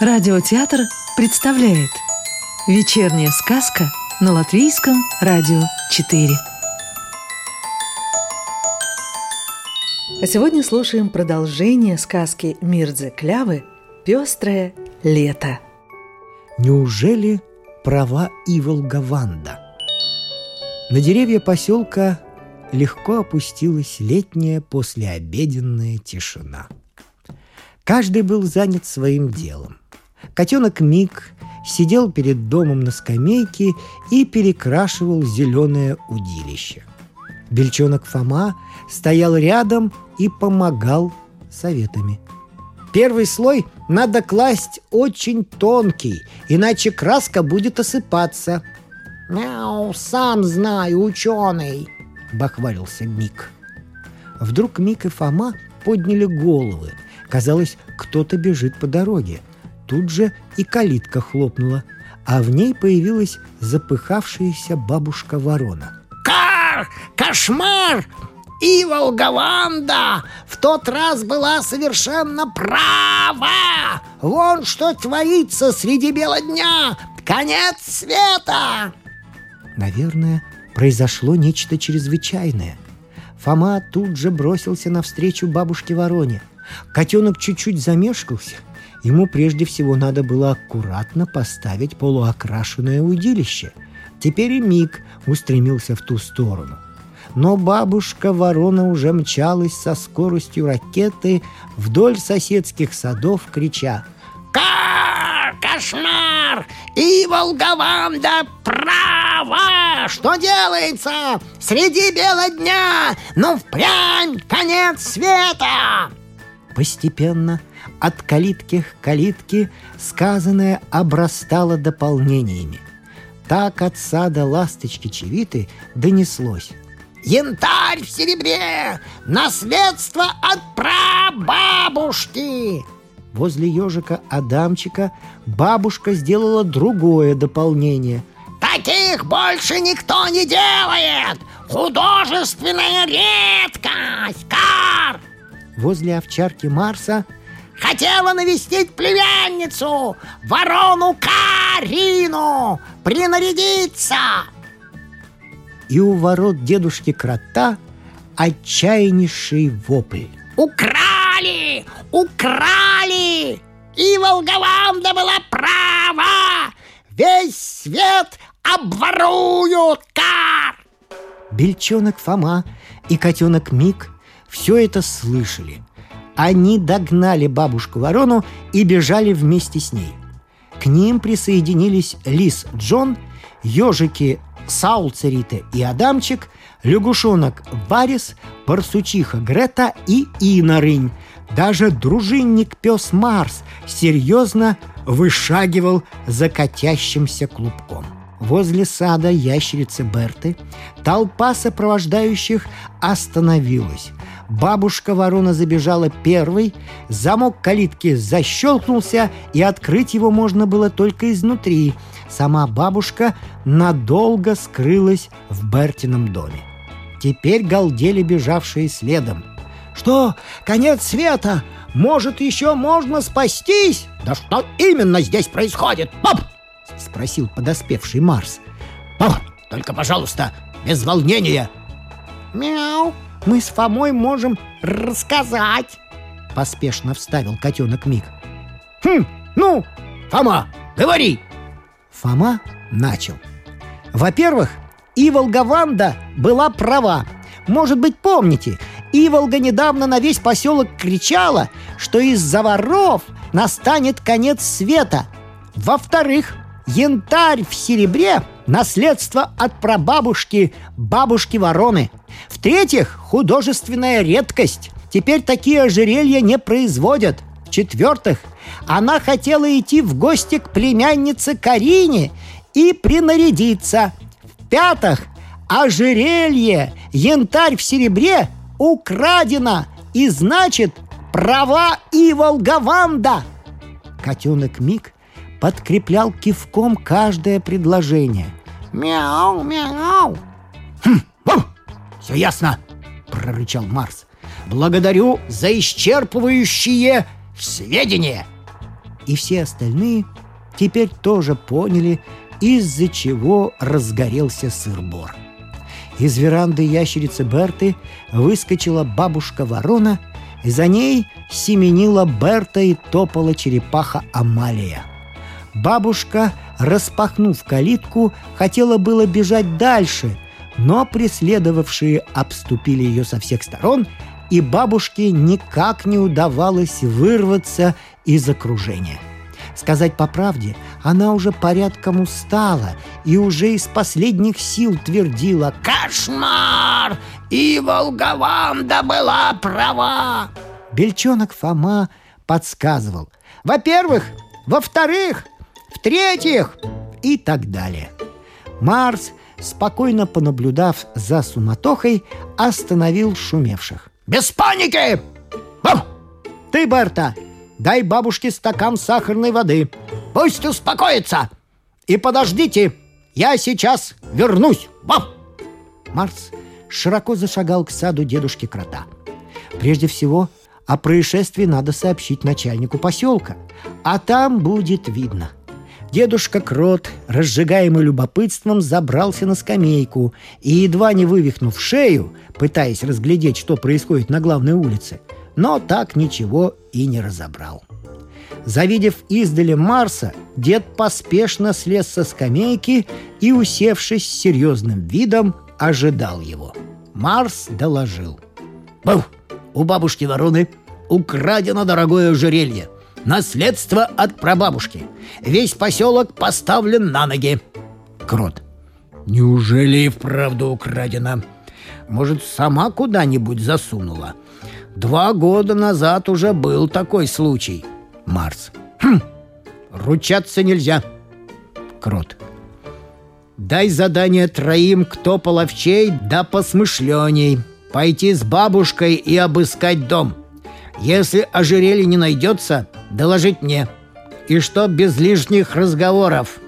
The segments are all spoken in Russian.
Радиотеатр представляет Вечерняя сказка на Латвийском радио 4 А сегодня слушаем продолжение сказки Мирдзе Клявы «Пестрое лето» Неужели права Иволга Ванда? На деревья поселка легко опустилась летняя послеобеденная тишина. Каждый был занят своим делом. Котенок Мик сидел перед домом на скамейке и перекрашивал зеленое удилище. Бельчонок Фома стоял рядом и помогал советами. Первый слой надо класть очень тонкий, иначе краска будет осыпаться. «Мяу, сам знаю, ученый!» — бахвалился Мик. Вдруг Мик и Фома подняли головы. Казалось, кто-то бежит по дороге тут же и калитка хлопнула, а в ней появилась запыхавшаяся бабушка-ворона. «Кар! Кошмар! И Волгаванда в тот раз была совершенно права! Вон что творится среди бела дня! Конец света!» Наверное, произошло нечто чрезвычайное. Фома тут же бросился навстречу бабушке-вороне. Котенок чуть-чуть замешкался — Ему прежде всего надо было аккуратно поставить полуокрашенное удилище. Теперь и Миг устремился в ту сторону. Но бабушка-ворона уже мчалась со скоростью ракеты вдоль соседских садов, крича «Кар! Кошмар! И Волгаванда права! Что делается среди бела дня? Ну, впрямь конец света!» Постепенно от калитки к калитке сказанное обрастало дополнениями. Так от сада ласточки Чевиты донеслось. «Янтарь в серебре! Наследство от прабабушки!» Возле ежика Адамчика бабушка сделала другое дополнение. «Таких больше никто не делает! Художественная редкость! Кар!» Возле овчарки Марса Хотела навестить племянницу, ворону Карину, принарядиться. И у ворот дедушки Крота отчаяннейший вопль. Украли! Украли! И Волгованда была права! Весь свет обворуют, Кар! Бельчонок Фома и котенок Мик все это слышали – они догнали бабушку-ворону и бежали вместе с ней. К ним присоединились лис Джон, ежики Саул Церита и Адамчик, лягушонок Варис, барсучиха Грета и Инорынь. Даже дружинник пес Марс серьезно вышагивал за катящимся клубком. Возле сада ящерицы Берты толпа сопровождающих остановилась. Бабушка-ворона забежала первой, замок калитки защелкнулся, и открыть его можно было только изнутри. Сама бабушка надолго скрылась в Бертином доме. Теперь галдели бежавшие следом. «Что? Конец света? Может, еще можно спастись?» «Да что именно здесь происходит, пап?» — спросил подоспевший Марс. «Пап, только, пожалуйста, без волнения!» «Мяу!» Мы с Фомой можем рассказать!» Поспешно вставил котенок Мик. «Хм, ну, Фома, говори!» Фома начал. Во-первых, Иволга Ванда была права. Может быть, помните, Иволга недавно на весь поселок кричала, что из-за воров настанет конец света. Во-вторых, янтарь в серебре – наследство от прабабушки, бабушки вороны – в-третьих, художественная редкость. Теперь такие ожерелья не производят. В-четвертых, она хотела идти в гости к племяннице Карине и принарядиться. В-пятых, ожерелье, янтарь в серебре украдено, и значит, права и Волгаванда. Котенок Мик подкреплял кивком каждое предложение. «Мяу, мяу!» «Хм, «Все ясно!» — прорычал Марс. «Благодарю за исчерпывающие сведения!» и все остальные теперь тоже поняли, из-за чего разгорелся сыр-бор. Из веранды ящерицы Берты выскочила бабушка-ворона, и за ней семенила Берта и топала черепаха Амалия. Бабушка, распахнув калитку, хотела было бежать дальше, но преследовавшие обступили ее со всех сторон, и бабушке никак не удавалось вырваться из окружения. Сказать по правде, она уже порядком устала и уже из последних сил твердила «Кошмар! И Волгованда была права!» Бельчонок Фома подсказывал «Во-первых, во-вторых, в-третьих» и так далее. Марс, спокойно понаблюдав за суматохой, остановил шумевших. «Без паники! Вау! Ты, Берта, дай бабушке стакан сахарной воды. Пусть успокоится. И подождите, я сейчас вернусь. Вау!» Марс широко зашагал к саду дедушки Крота. Прежде всего, о происшествии надо сообщить начальнику поселка, а там будет видно. Дедушка Крот, разжигаемый любопытством, забрался на скамейку и, едва не вывихнув шею, пытаясь разглядеть, что происходит на главной улице, но так ничего и не разобрал. Завидев издали Марса, дед поспешно слез со скамейки и, усевшись с серьезным видом, ожидал его. Марс доложил. «Бух! У бабушки вороны украдено дорогое ожерелье. Наследство от прабабушки. Весь поселок поставлен на ноги. Крот. Неужели и вправду украдено? Может, сама куда-нибудь засунула? Два года назад уже был такой случай. Марс. Хм, ручаться нельзя. Крот. Дай задание троим, кто половчей, да посмышленней. Пойти с бабушкой и обыскать дом. Если ожерелье не найдется, доложить мне. И что без лишних разговоров.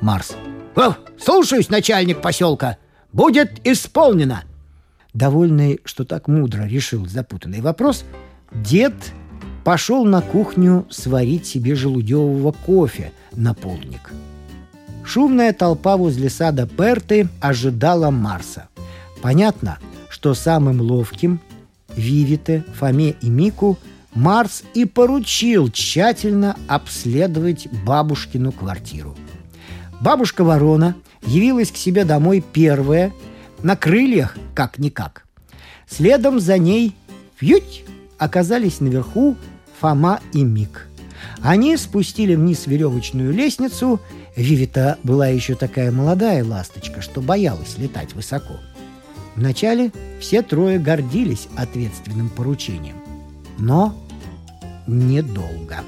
Марс. О, слушаюсь, начальник поселка. Будет исполнено. Довольный, что так мудро решил запутанный вопрос, дед пошел на кухню сварить себе желудевого кофе на полдник. Шумная толпа возле сада Перты ожидала Марса. Понятно, что самым ловким Вивите, Фоме и Мику Марс и поручил тщательно обследовать бабушкину квартиру. Бабушка Ворона явилась к себе домой первая, на крыльях как-никак. Следом за ней фьють оказались наверху Фома и Мик. Они спустили вниз веревочную лестницу. Вивита была еще такая молодая ласточка, что боялась летать высоко – Вначале все трое гордились ответственным поручением. Но недолго.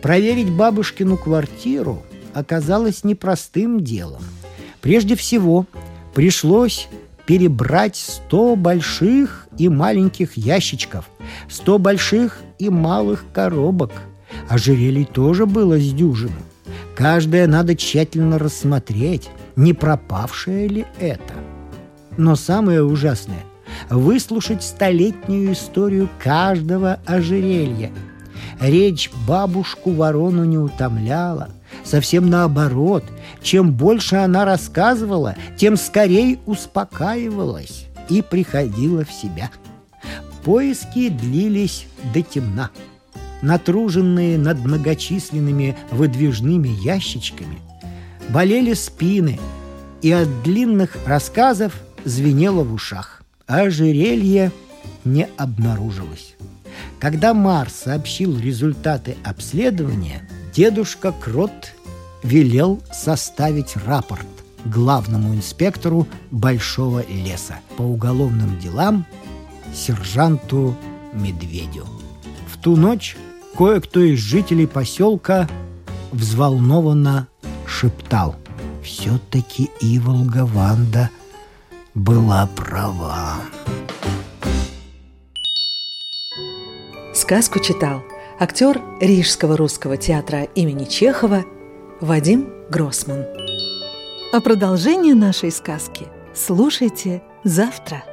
Проверить бабушкину квартиру оказалось непростым делом. Прежде всего, пришлось перебрать сто больших и маленьких ящичков, сто больших и малых коробок. Ожерелий тоже было с дюжину. Каждое надо тщательно рассмотреть, не пропавшее ли это – но самое ужасное – выслушать столетнюю историю каждого ожерелья. Речь бабушку-ворону не утомляла. Совсем наоборот, чем больше она рассказывала, тем скорее успокаивалась и приходила в себя. Поиски длились до темна. Натруженные над многочисленными выдвижными ящичками, болели спины, и от длинных рассказов – звенело в ушах, ожерелье не обнаружилось. Когда Марс сообщил результаты обследования, дедушка Крот велел составить рапорт главному инспектору Большого леса по уголовным делам сержанту Медведю. В ту ночь кое-кто из жителей поселка взволнованно шептал «Все-таки Иволга Ванда – была права. Сказку читал актер Рижского русского театра имени Чехова Вадим Гроссман. А продолжение нашей сказки слушайте завтра.